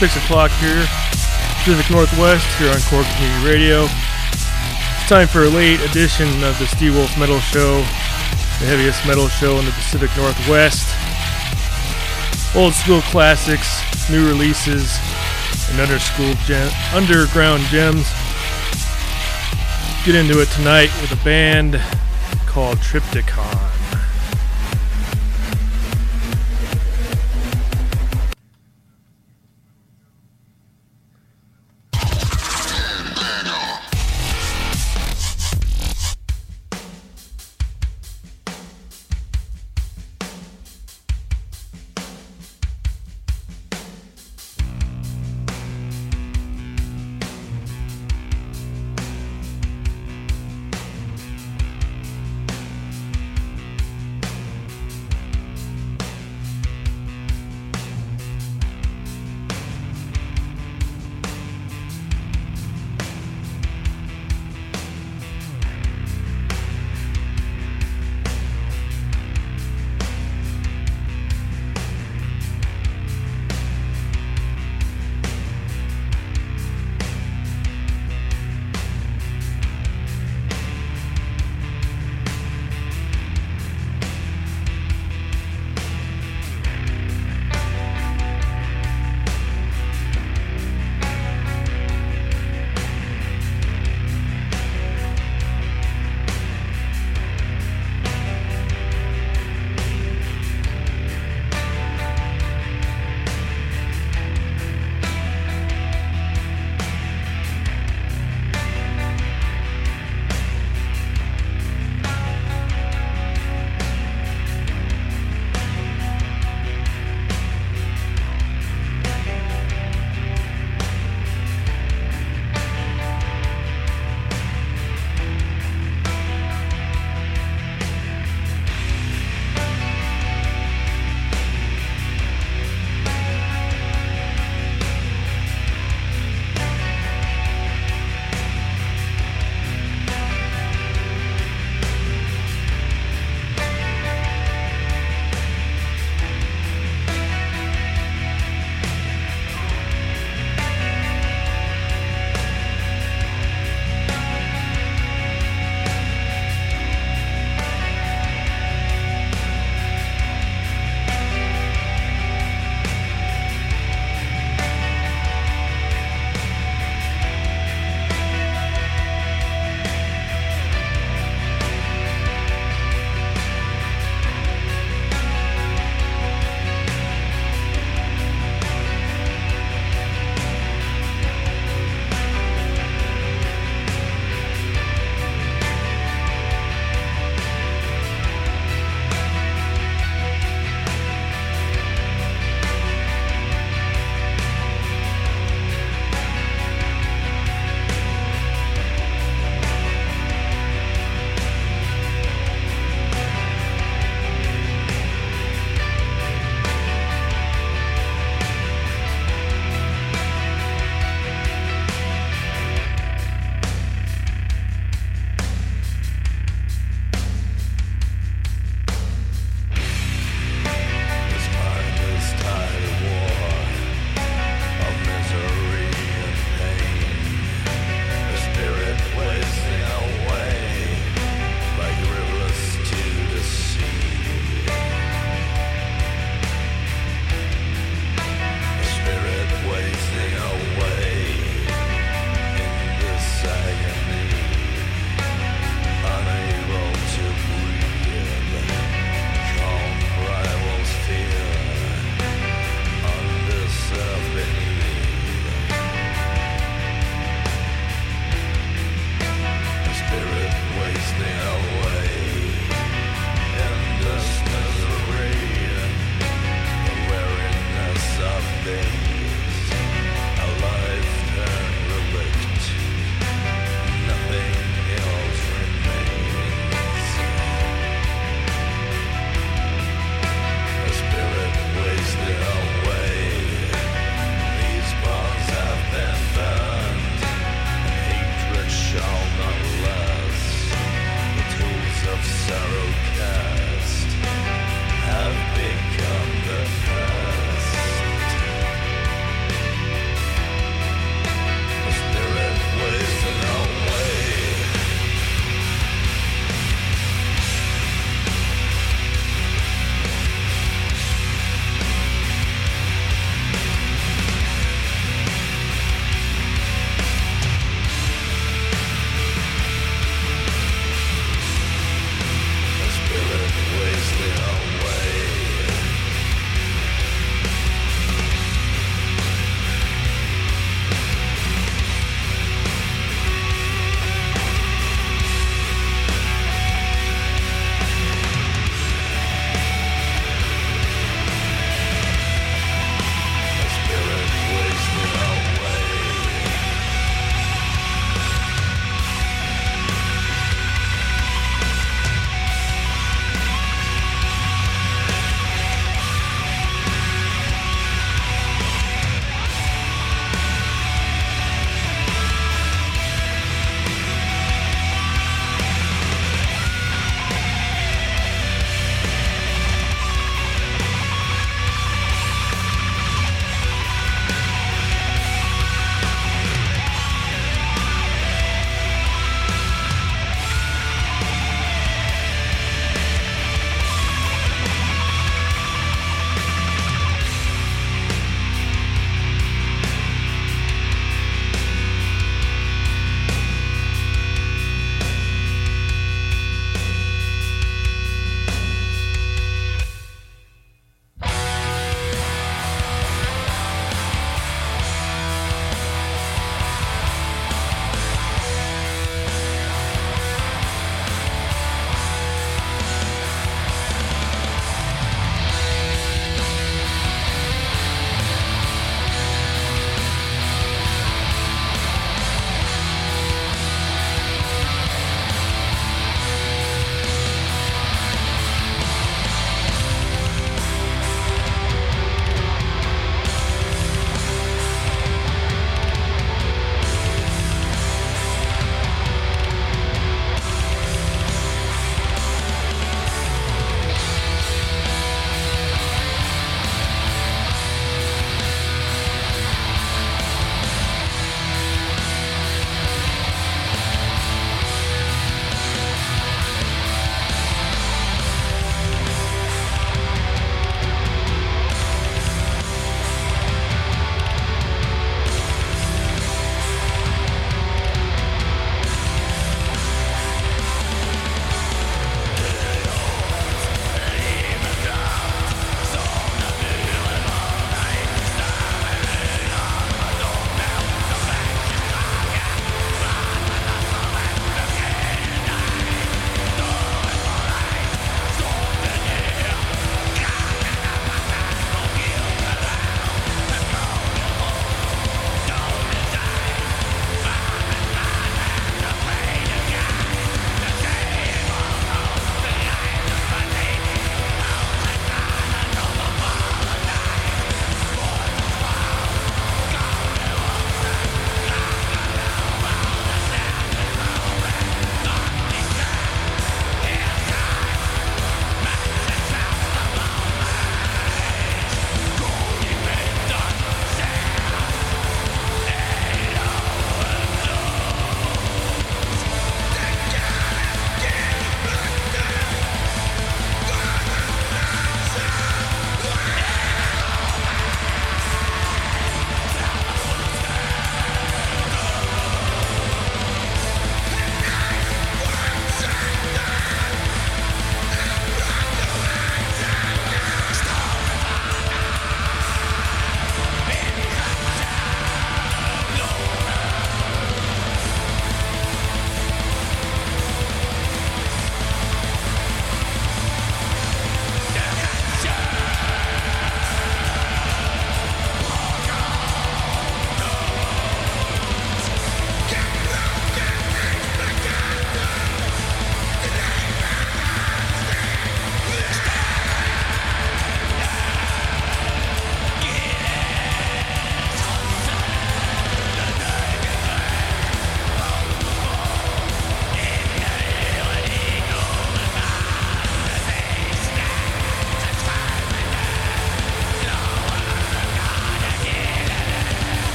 6, 6 o'clock here, Pacific Northwest, here on Core Community Radio. It's time for a late edition of the Steelwolf Metal Show, the heaviest metal show in the Pacific Northwest. Old school classics, new releases, and gem- underground gems. Get into it tonight with a band called Triptykon.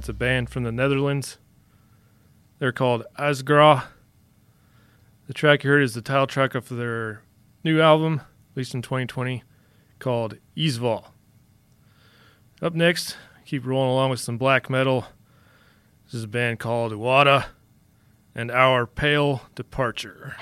That's a band from the Netherlands. They're called Asgra. The track you heard is the title track of their new album, released in 2020, called Easval. Up next, keep rolling along with some black metal. This is a band called Uada and Our Pale Departure.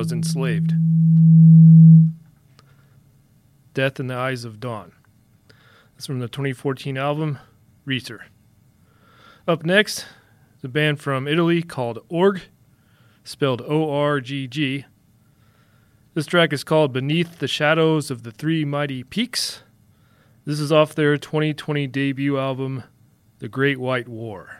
Was enslaved. Death in the Eyes of Dawn. That's from the 2014 album Riitiir. Up next, the band from Italy called Org, spelled O R G G. This track is called Beneath the Shadows of the Three Mighty Peaks. This is off their 2020 debut album, The Great White War.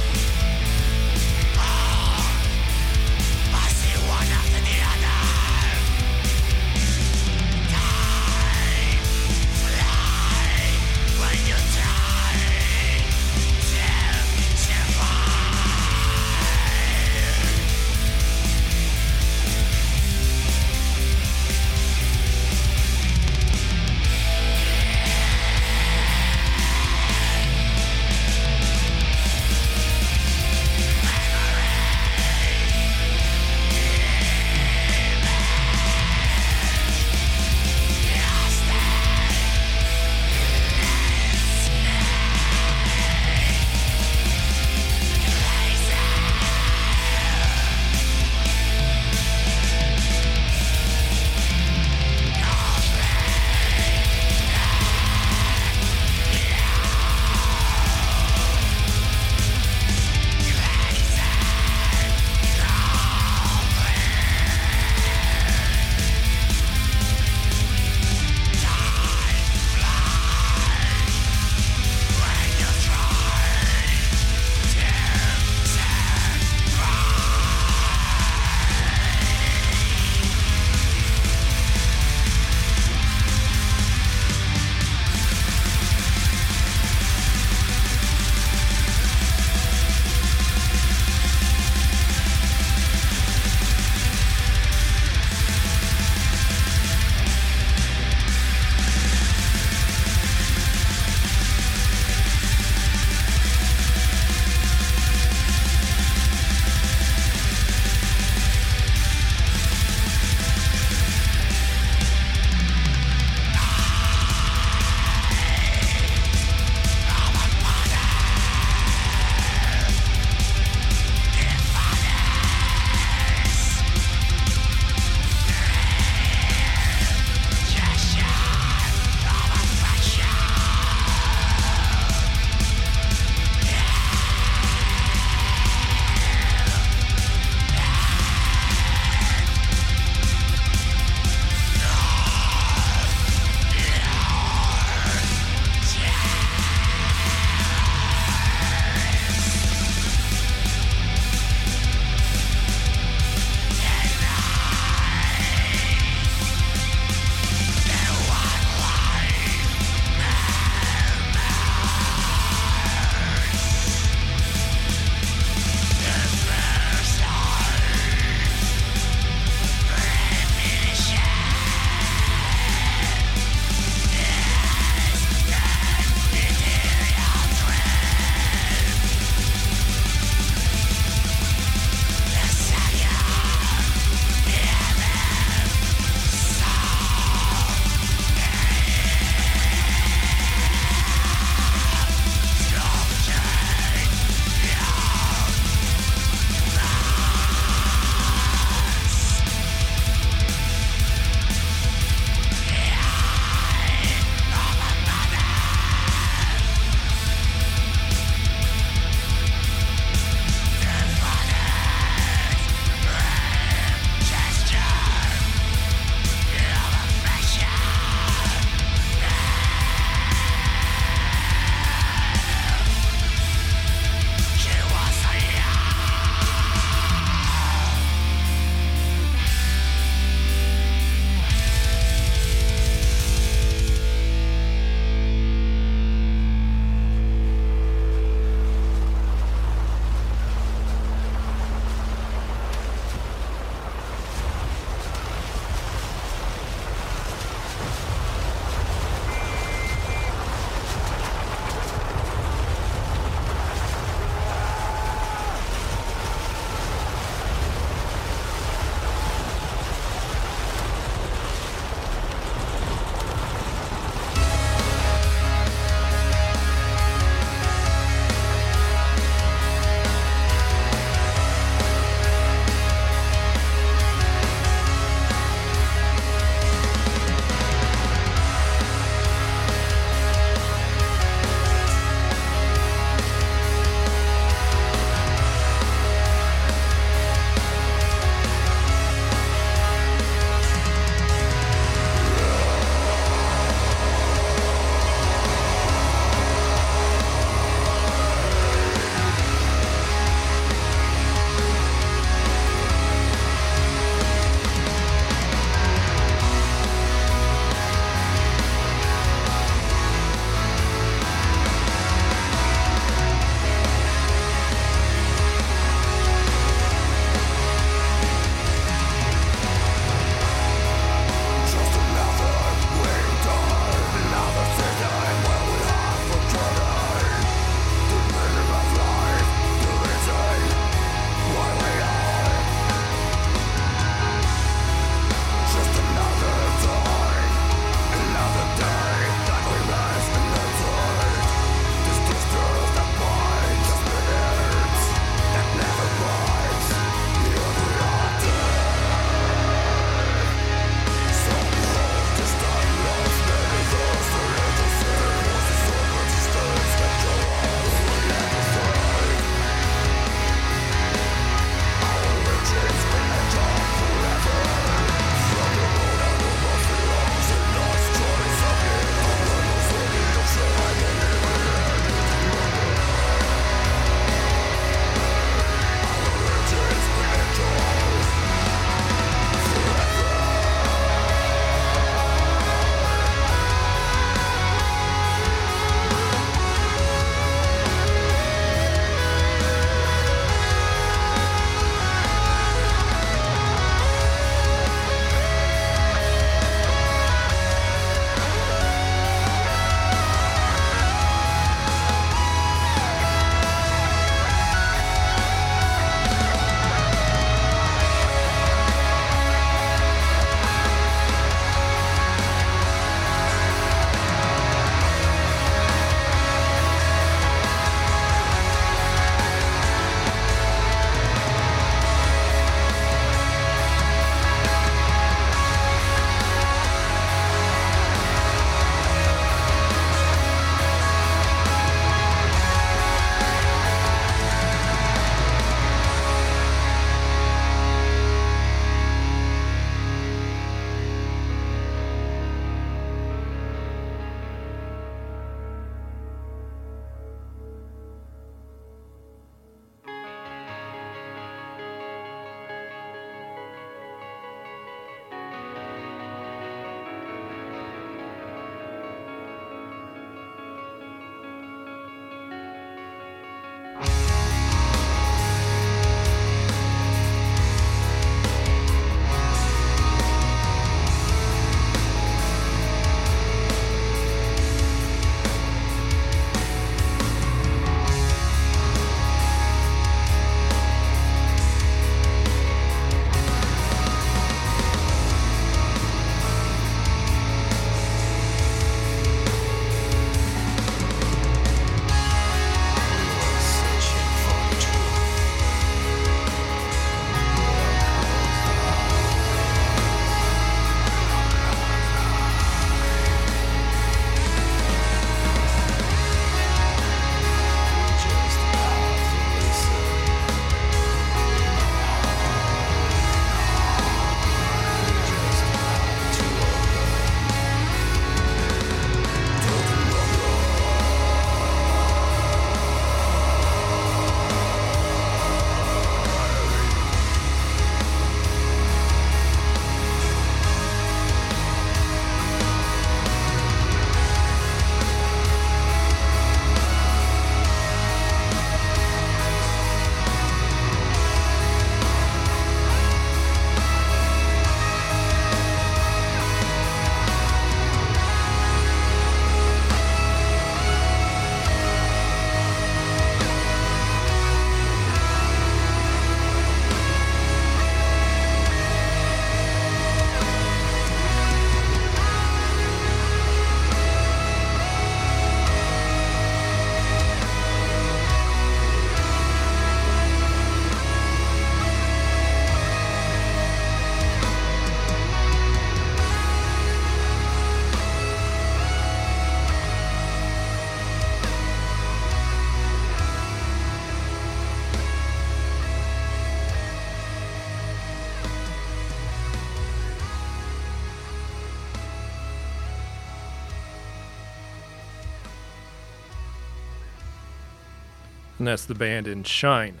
And that's the band Enshine.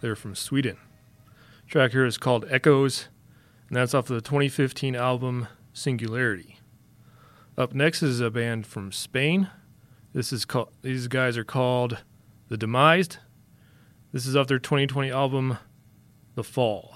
They're from Sweden. The track here is called Echoes, and that's off the 2015 album Singularity. Up next is a band from Spain. This is called. These guys are called The Demised. This is off their 2020 album The Fall.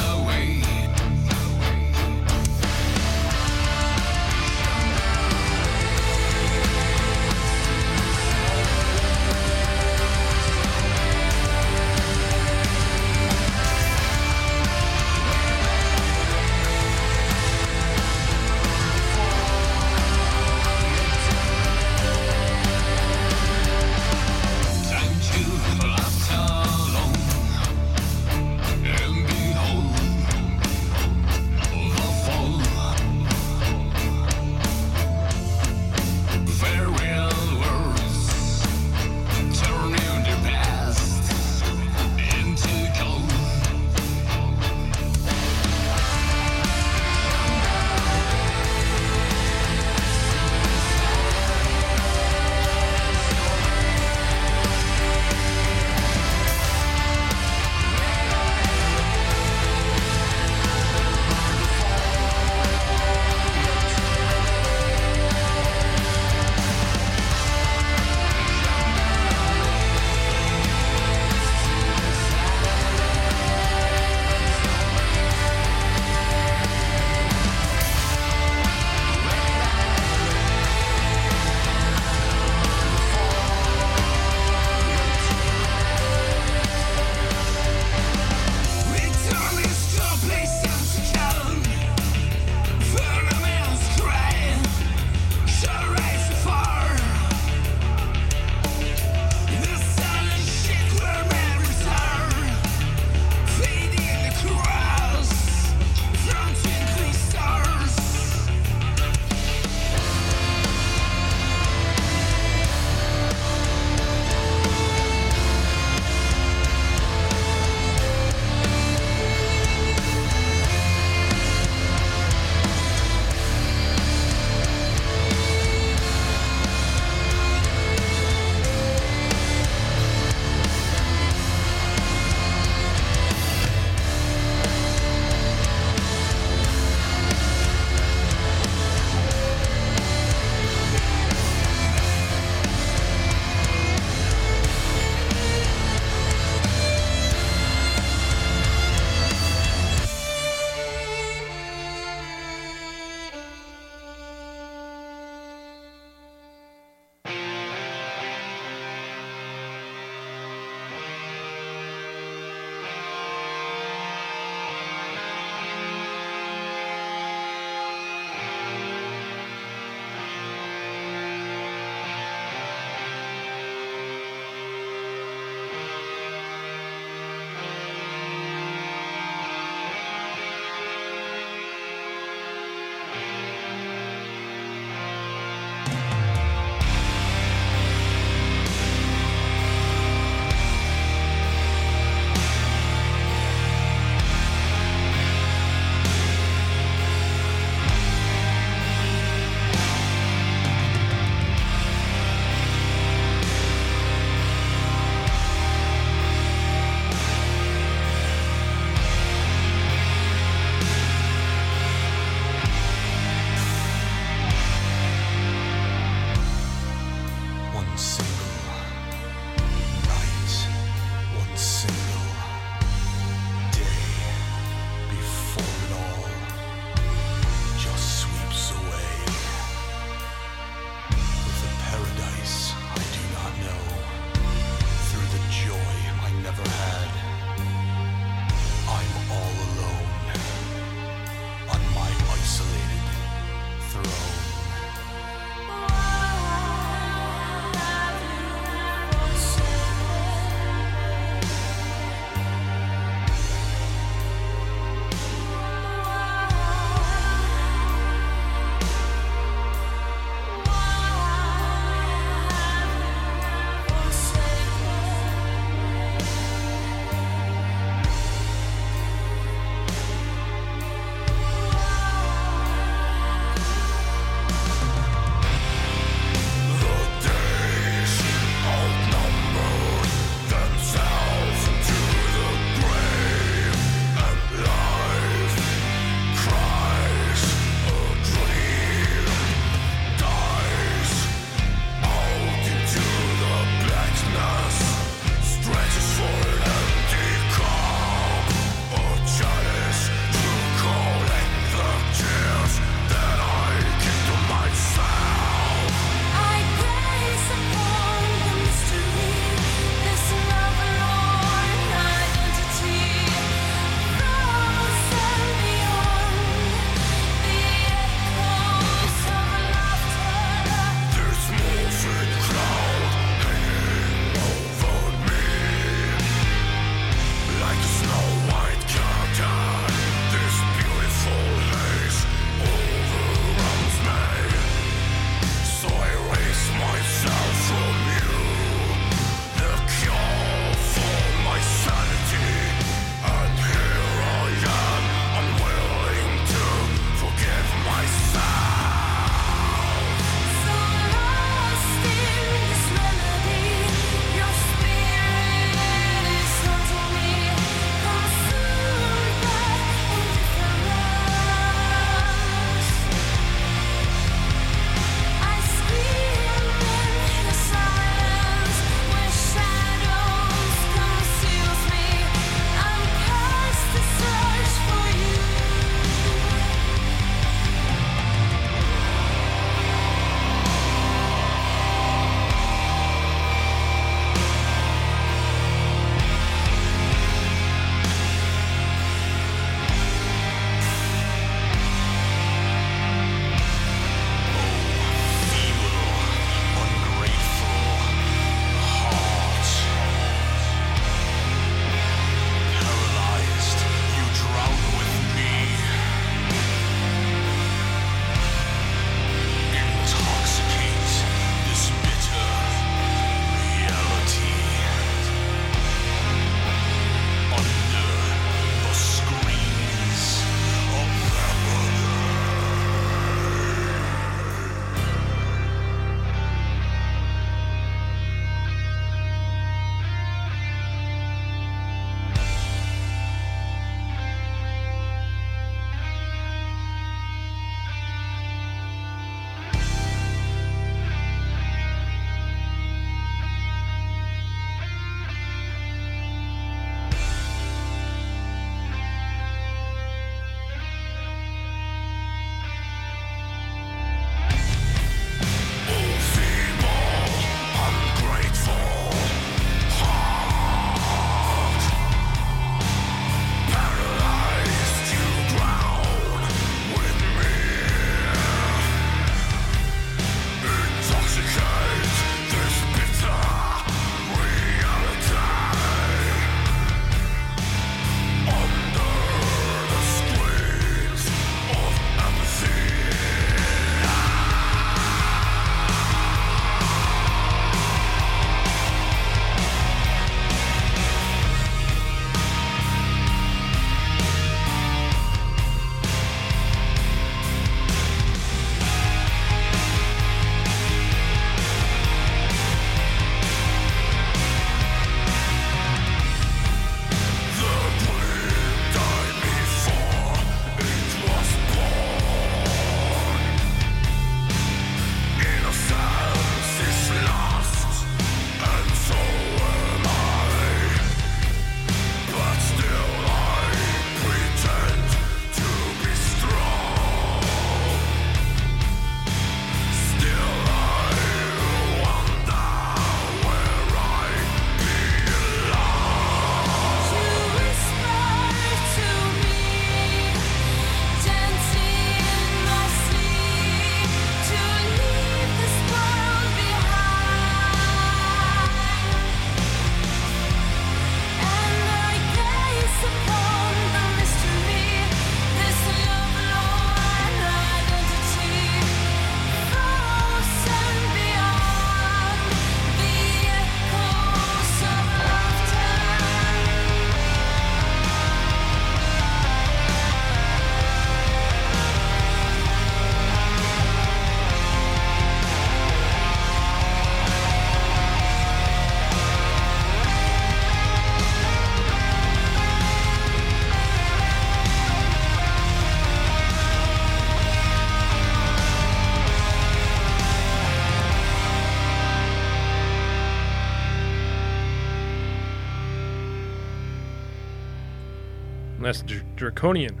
That's Dr- Draconian.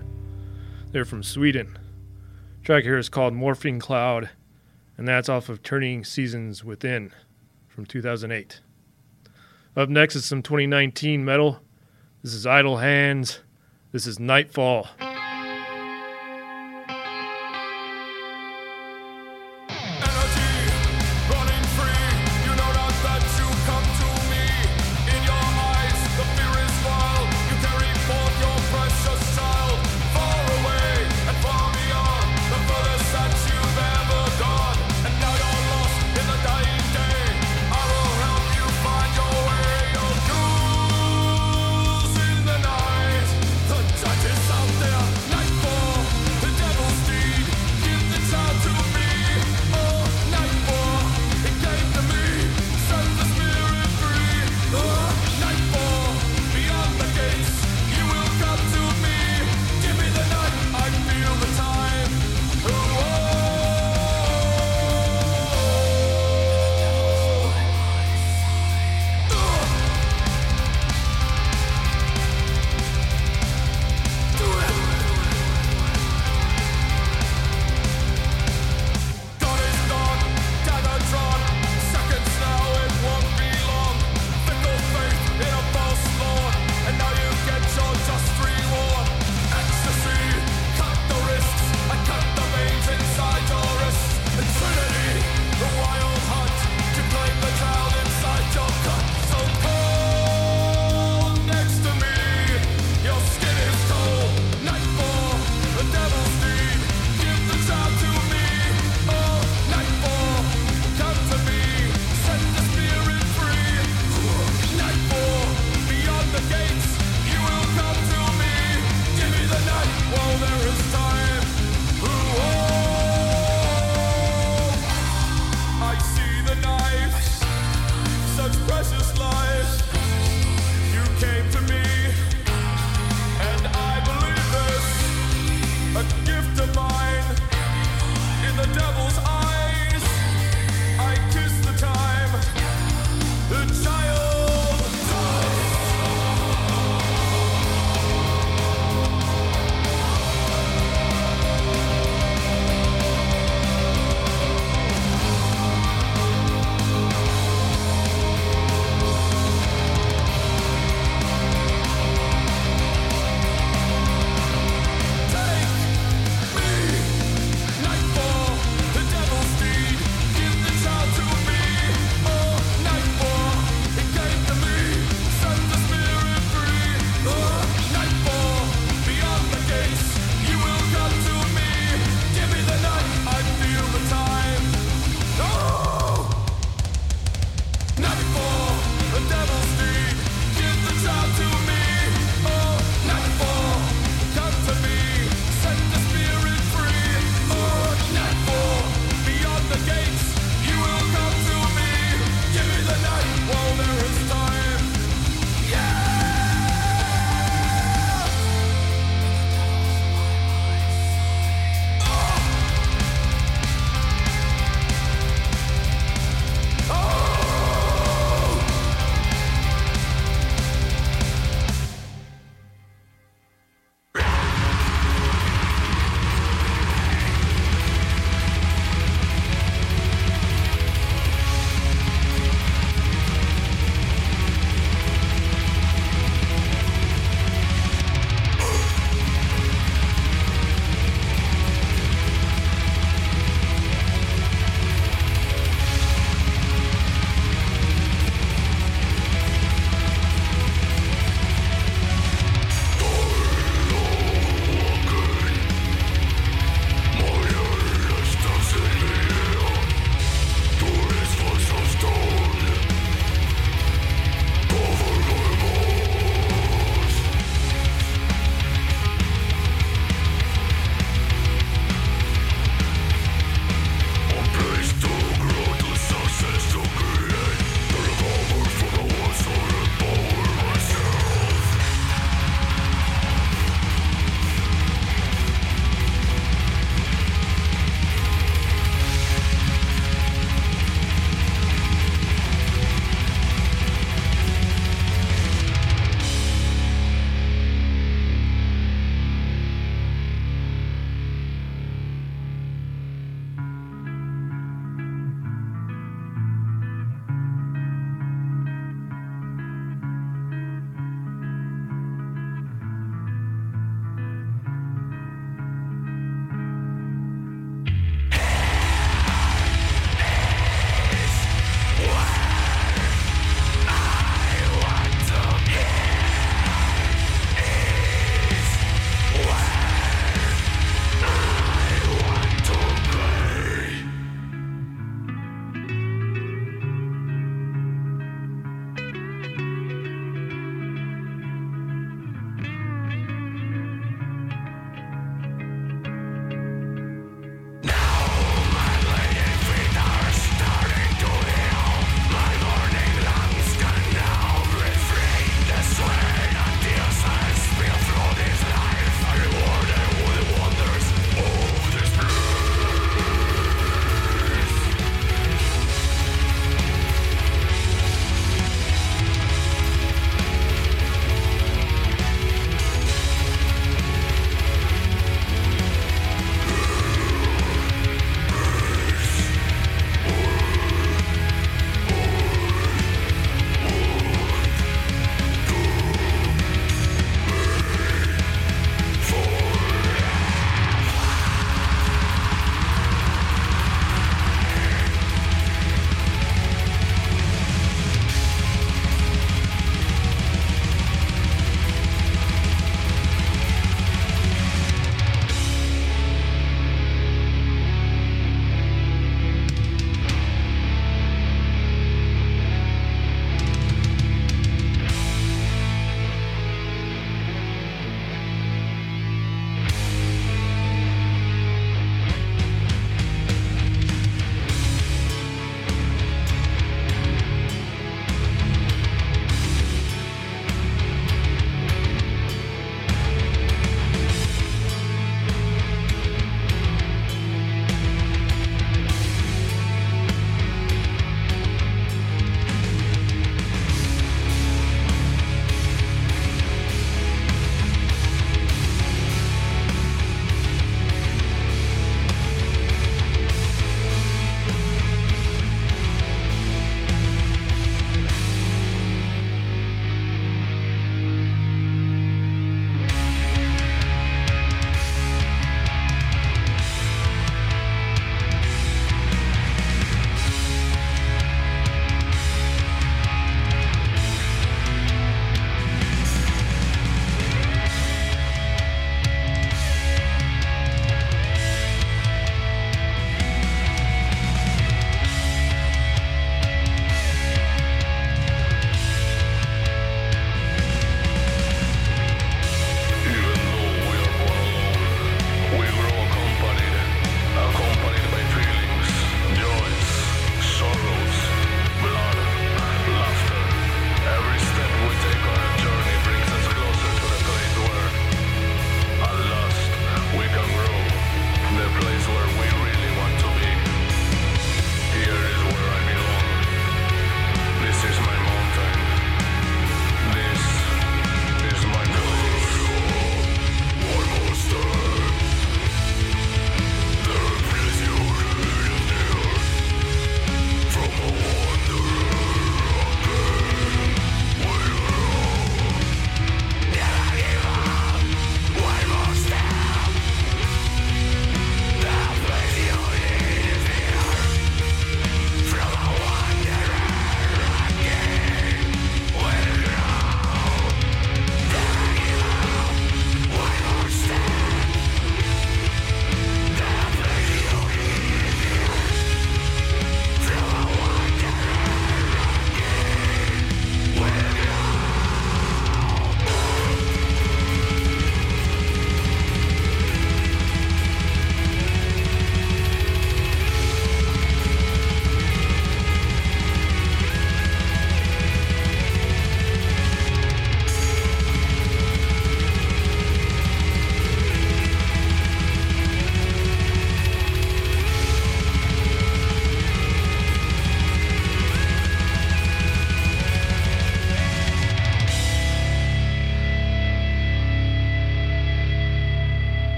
They're from Sweden. Track here is called Morphing Cloud, and that's off of Turning Seasons Within from 2008. Up next is some 2019 metal. This is Idle Hands. This is Nightfall.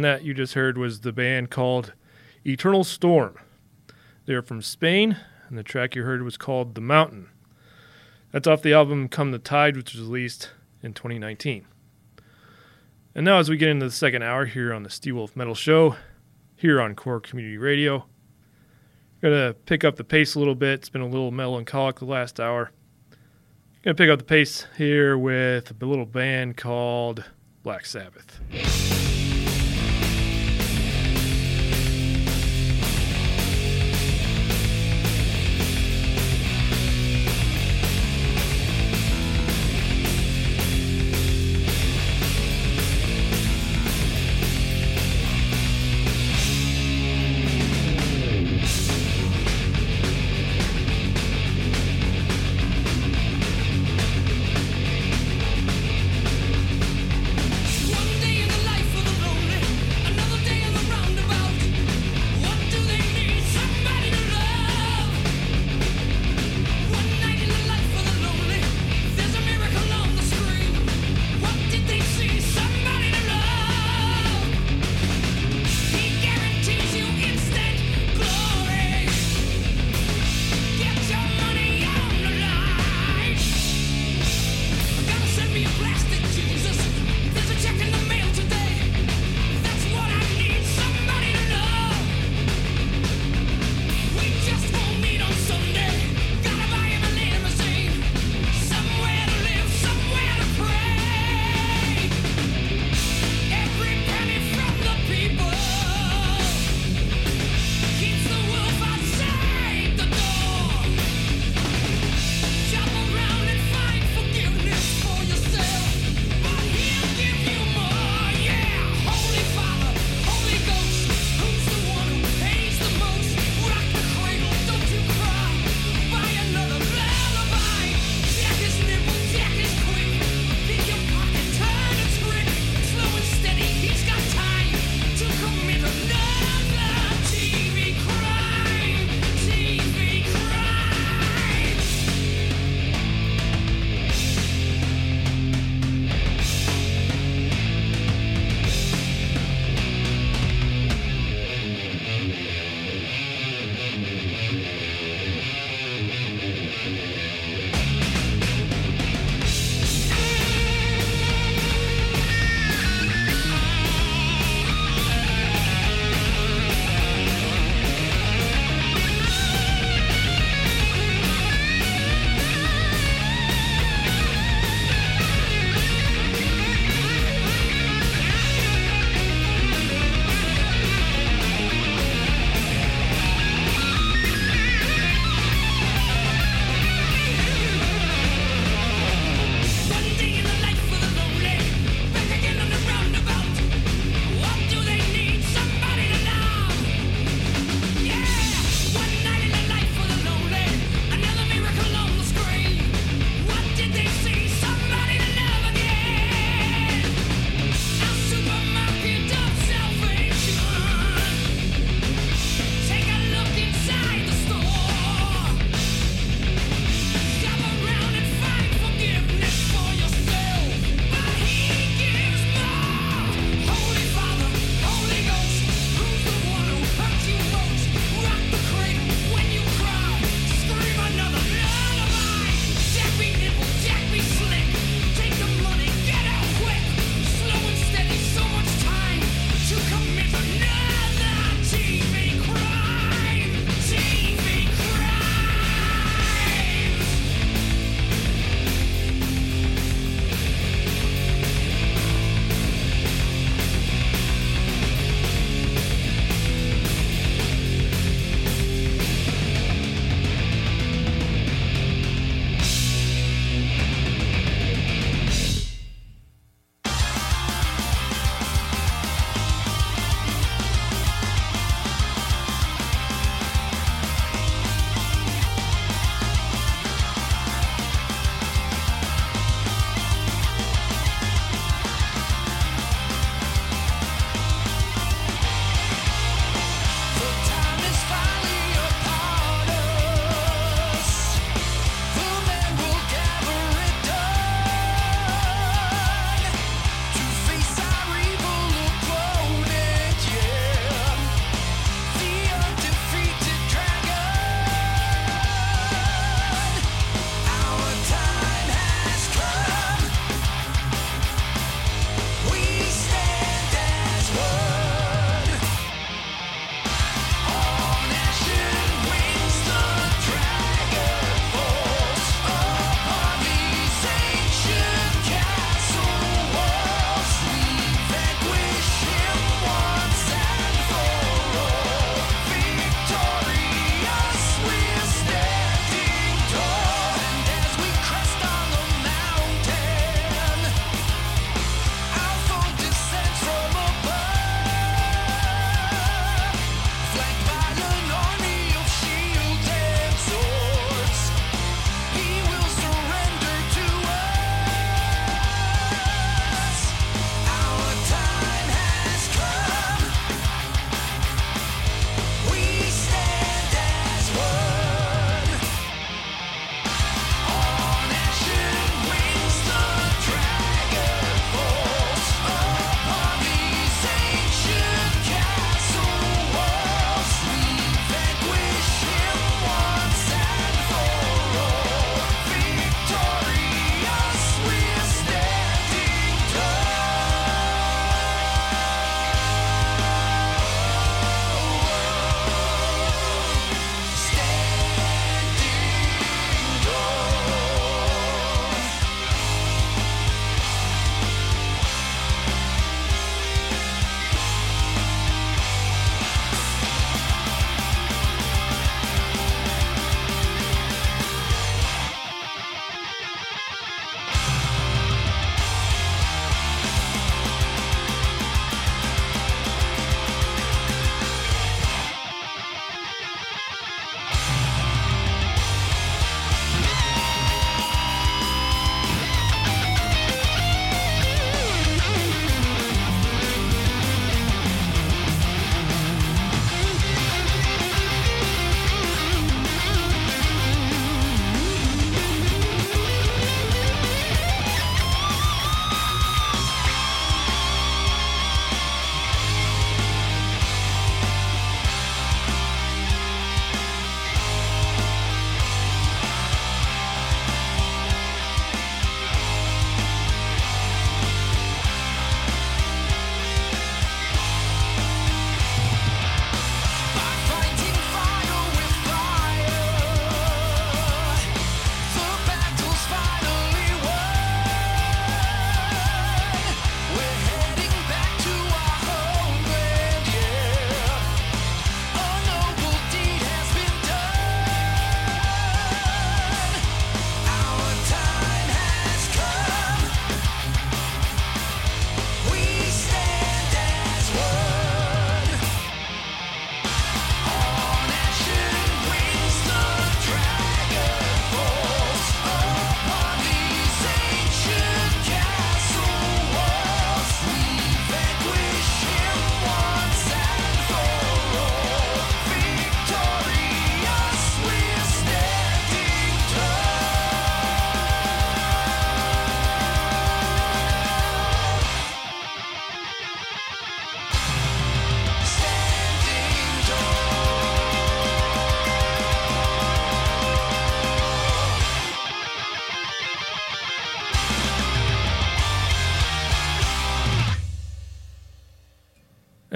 And that you just heard was the band called Eternal Storm. They're from Spain, and the track you heard was called The Mountain. That's off the album Come the Tide, which was released in 2019. And now, as we get into the second hour here on the Steelwolf Metal Show, here on Core Community Radio, I'm to pick up the pace a little bit. It's been a little melancholic the last hour. I'm to pick up the pace here with a little band called Black Sabbath.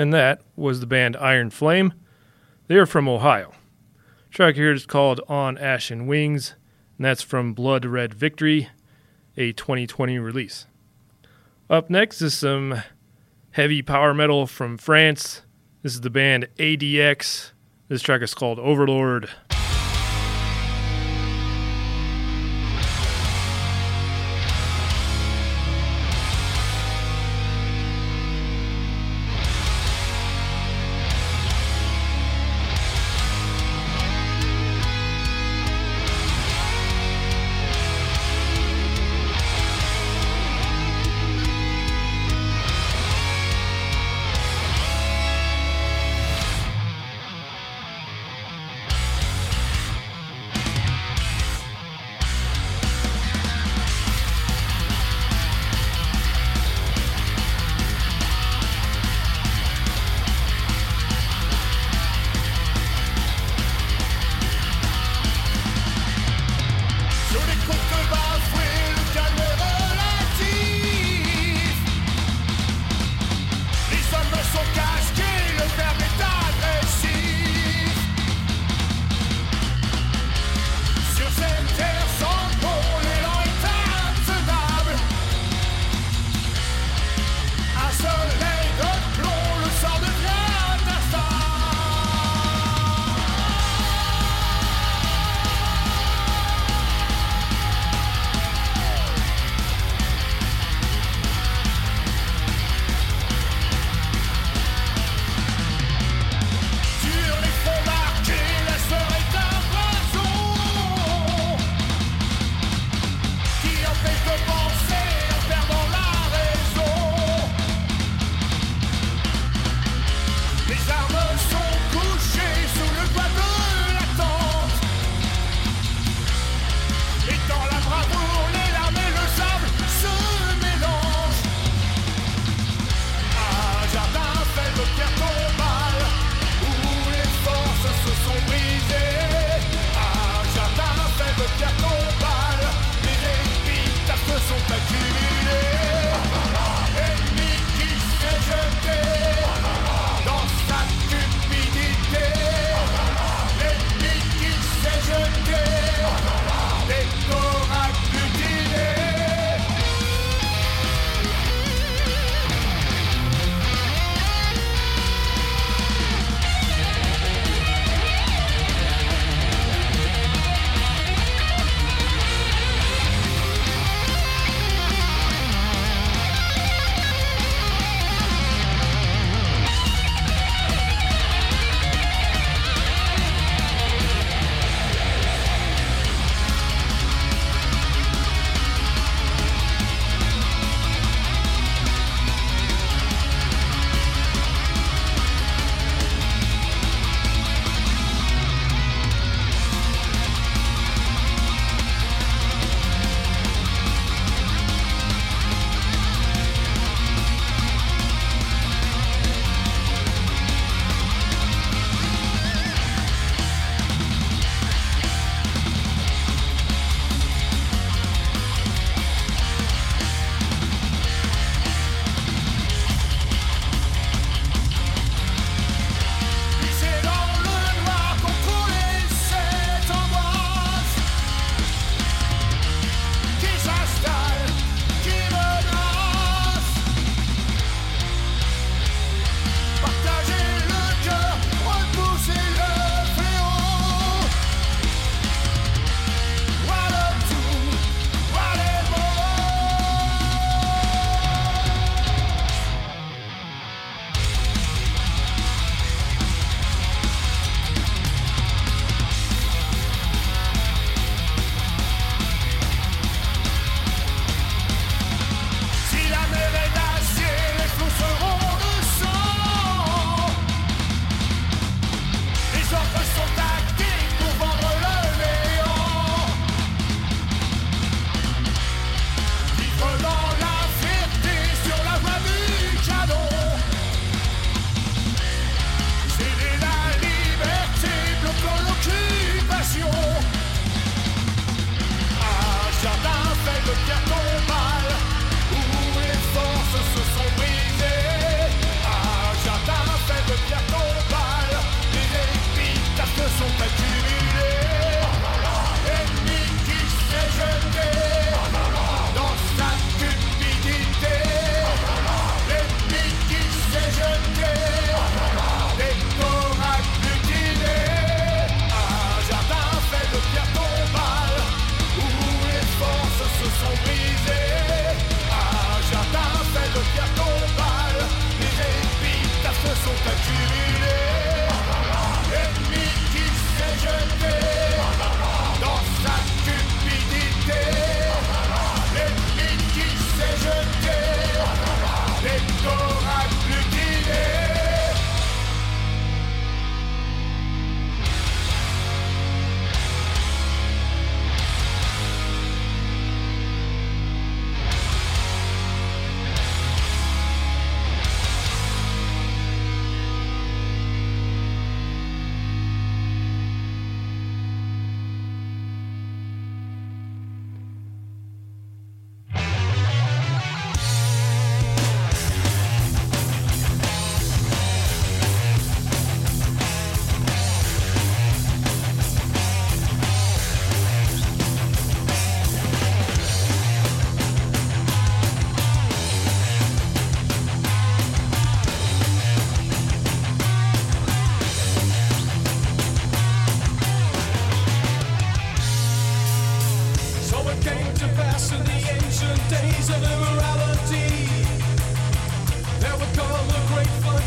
And that was the band Iron Flame. They are from Ohio. Track here is called On Ashen Wings, and that's from Blood Red Victory, a 2020 release. Up next is some heavy power metal from France. This is the band ADX. This track is called Overlord.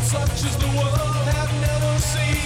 such as the world had never seen.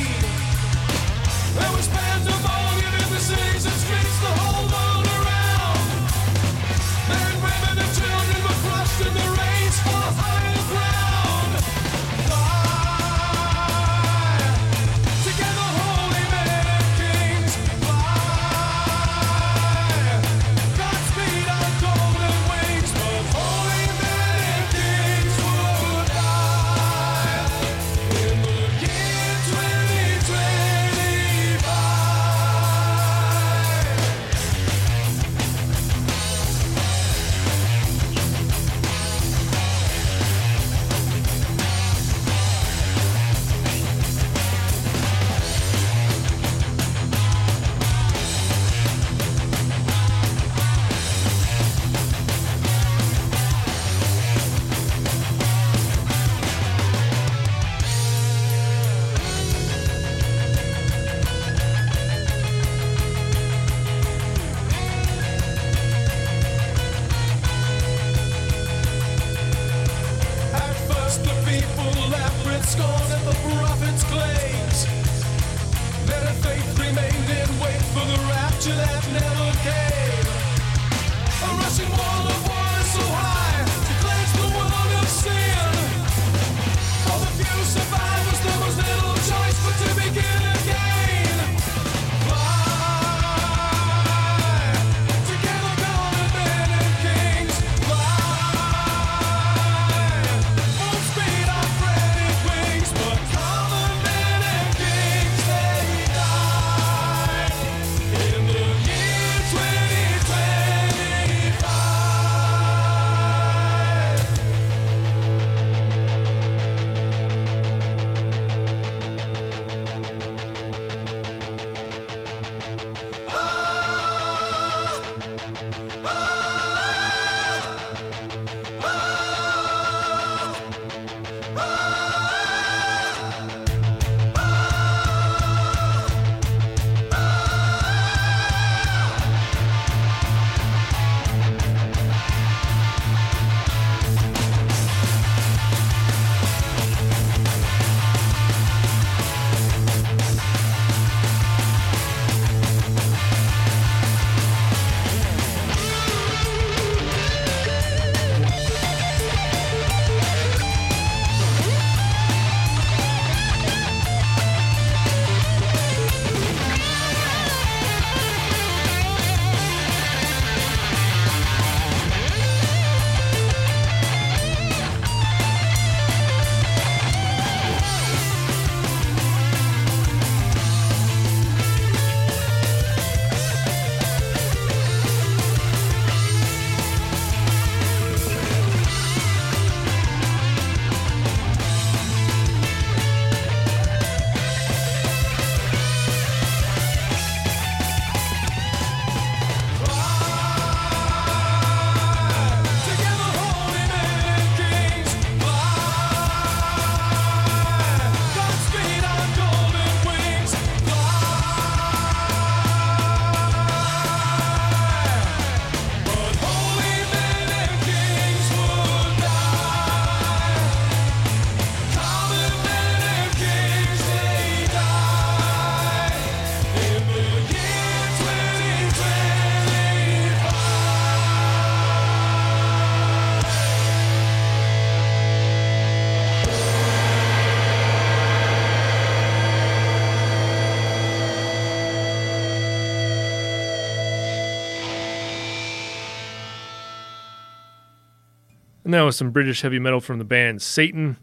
And that was some British heavy metal from the band Satan.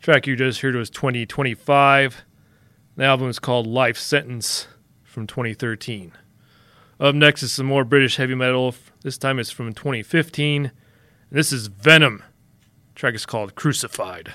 The track you just heard was 2025. The album is called Life Sentence from 2013. Up next is some more British heavy metal. This time it's from 2015. And this is Venom. The track is called Crucified.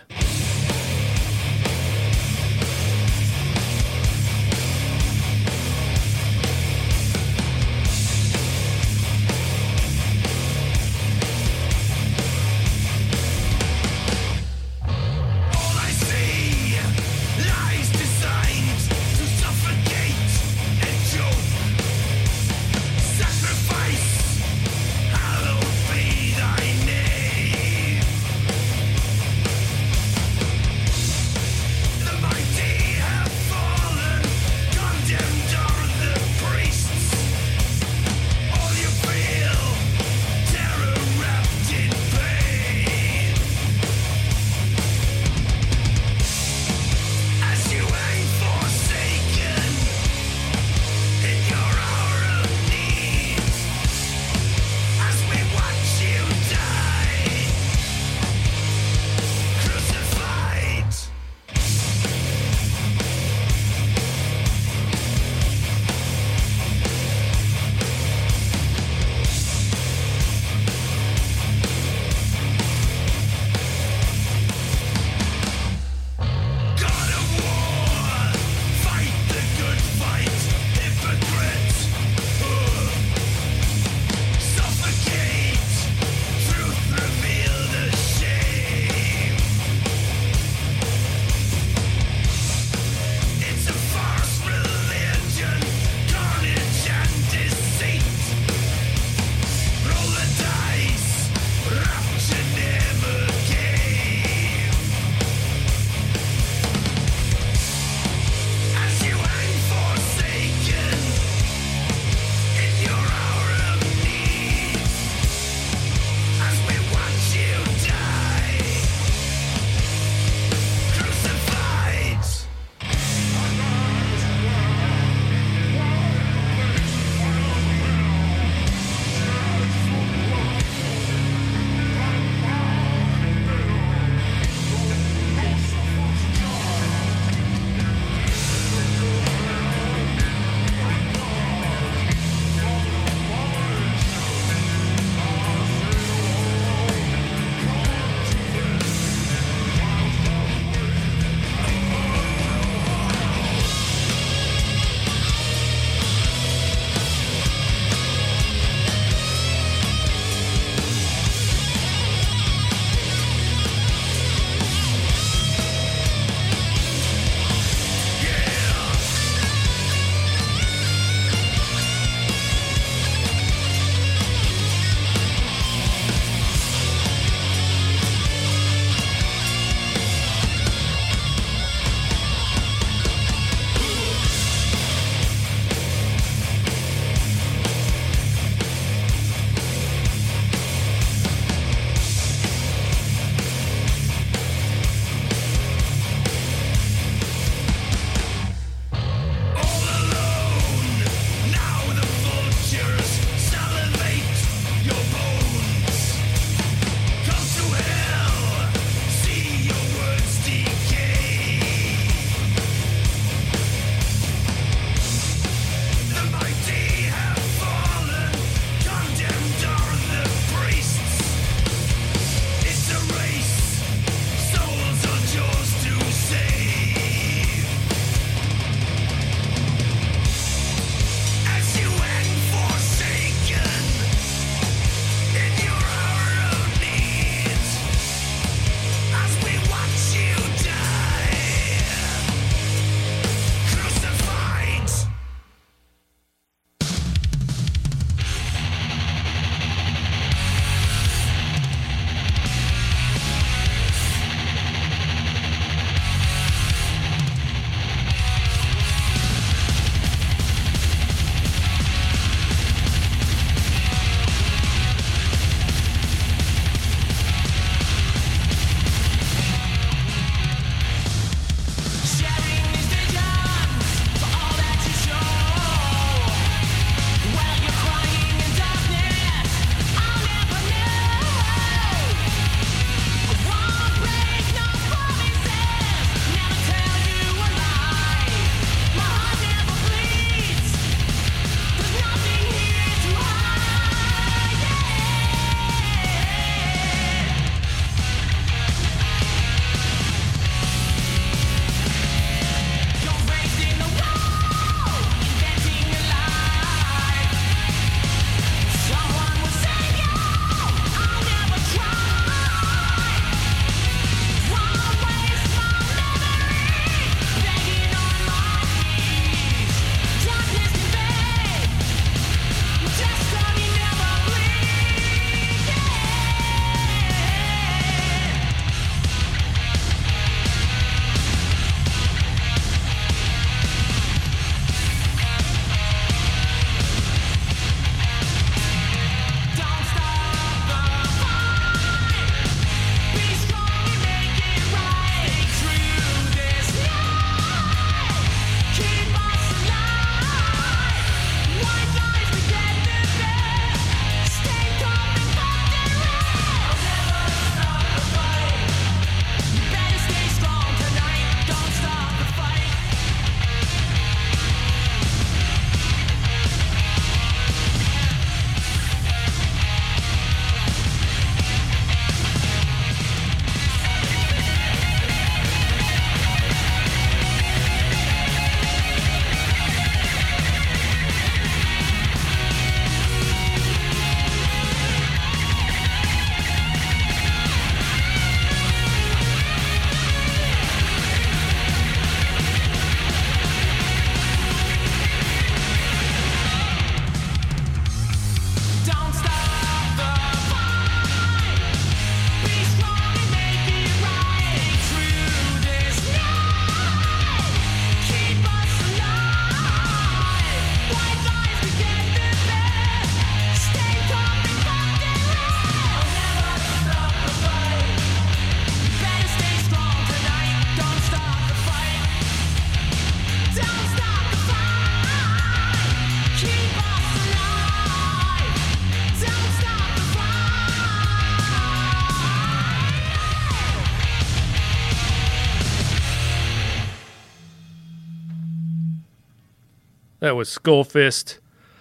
That was Skull Fist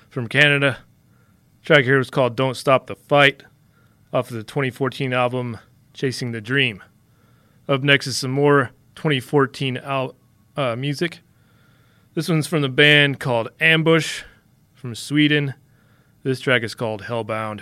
from Canada. Track here was called Don't Stop the Fight off of the 2014 album Chasing the Dream. Up next is some more 2014 al- uh, music. This one's from the band called Ambush from Sweden. This track is called Hellbound.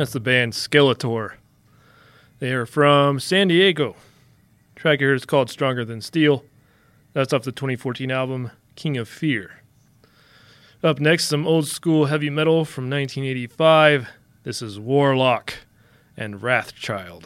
That's the band Skelator. They are from San Diego. Track here is called Stronger Than Steel. That's off the 2014 album King of Fear. Up next, some old school heavy metal from 1985. This is Warlock and Wrathchild.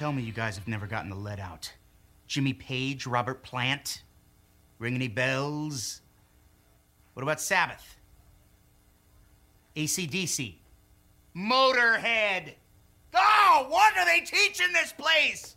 Tell me you guys have never gotten the lead out. Jimmy Page, Robert Plant? Ring any bells? What about Sabbath? ACDC? Motorhead? Oh, what are they teaching this place?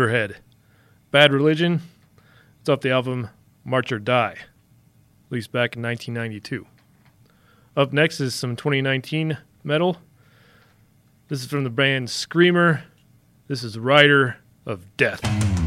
Motorhead. Bad Religion. It's off the album March or Die, released back in 1992. Up next is some 2019 metal. This is from the band Screamer. This is Rider of Death.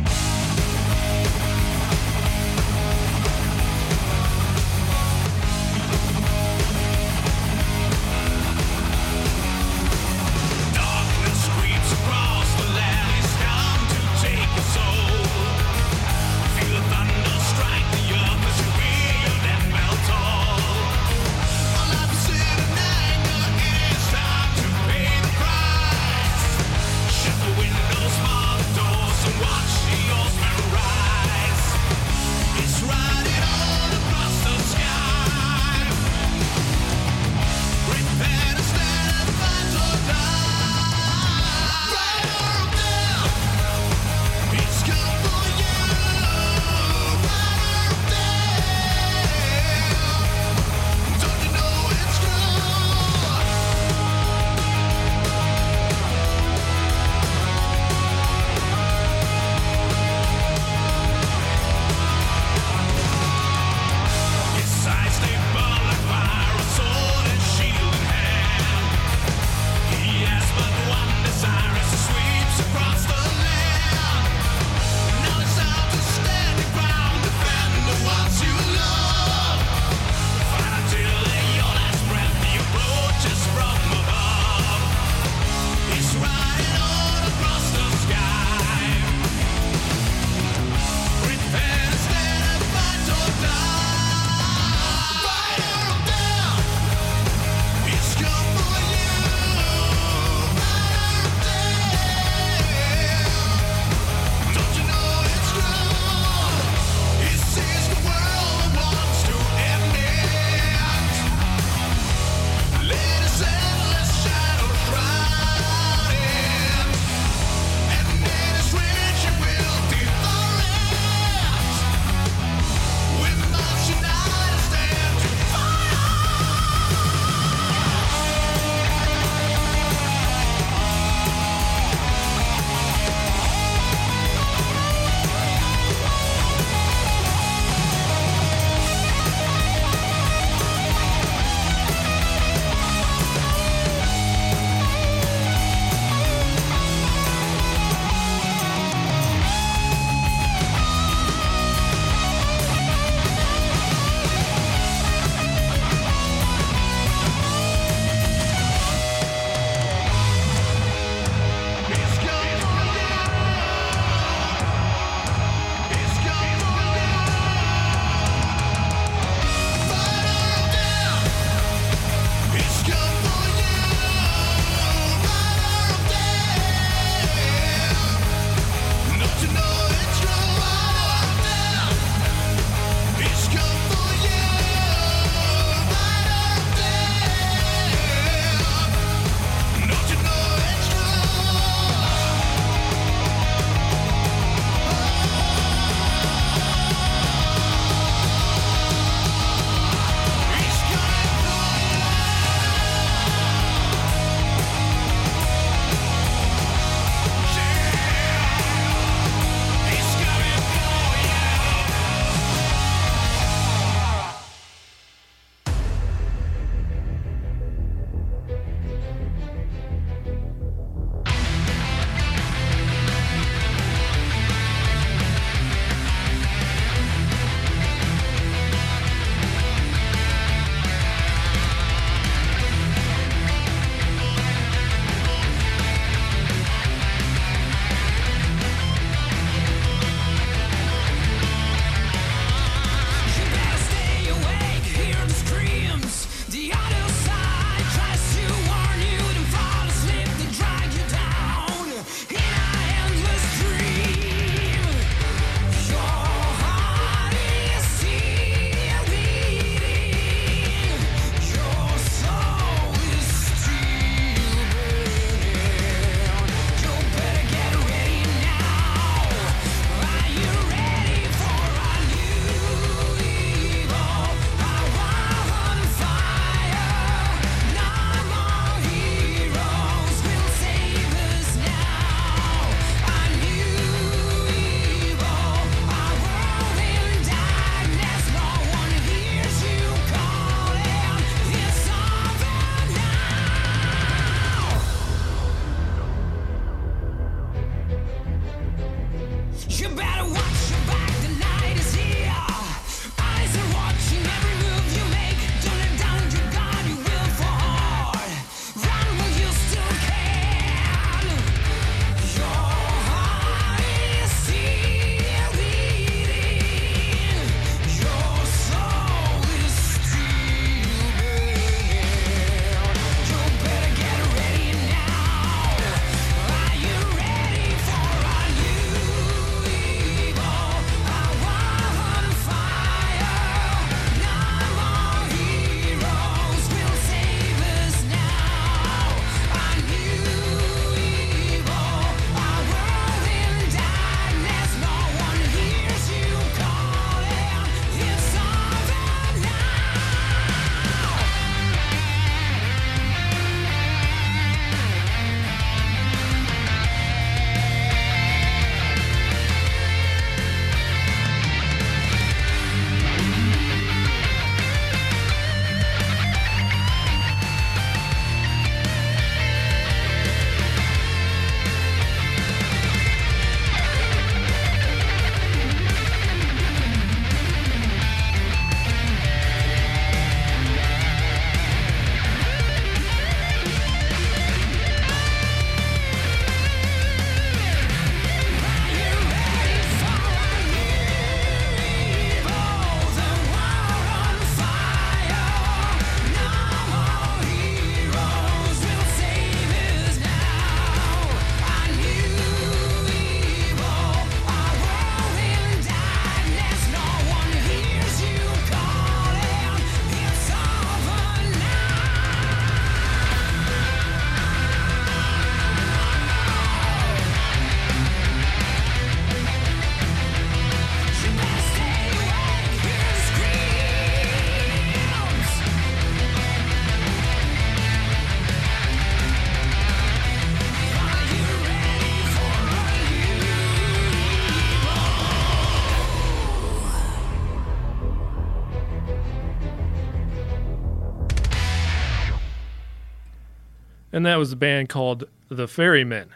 And that was a band called The Ferrymen.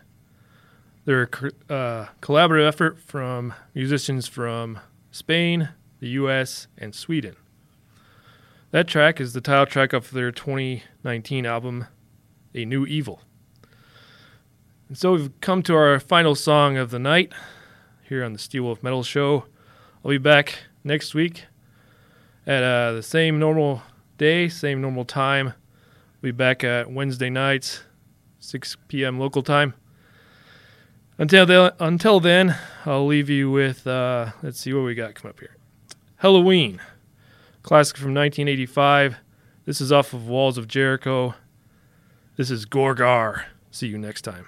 They're a uh, collaborative effort from musicians from Spain, the U.S., and Sweden. That track is the title track of their 2019 album, A New Evil. And so we've come to our final song of the night here on the Steelwolf Metal Show. I'll be back next week at uh, the same normal day, same normal time. We'll be back at Wednesday nights, 6 p.m. local time. Until then, until then, I'll leave you with uh, let's see what we got come up here. Helloween, classic from 1985. This is off of Walls of Jericho. This is Gorgar. See you next time.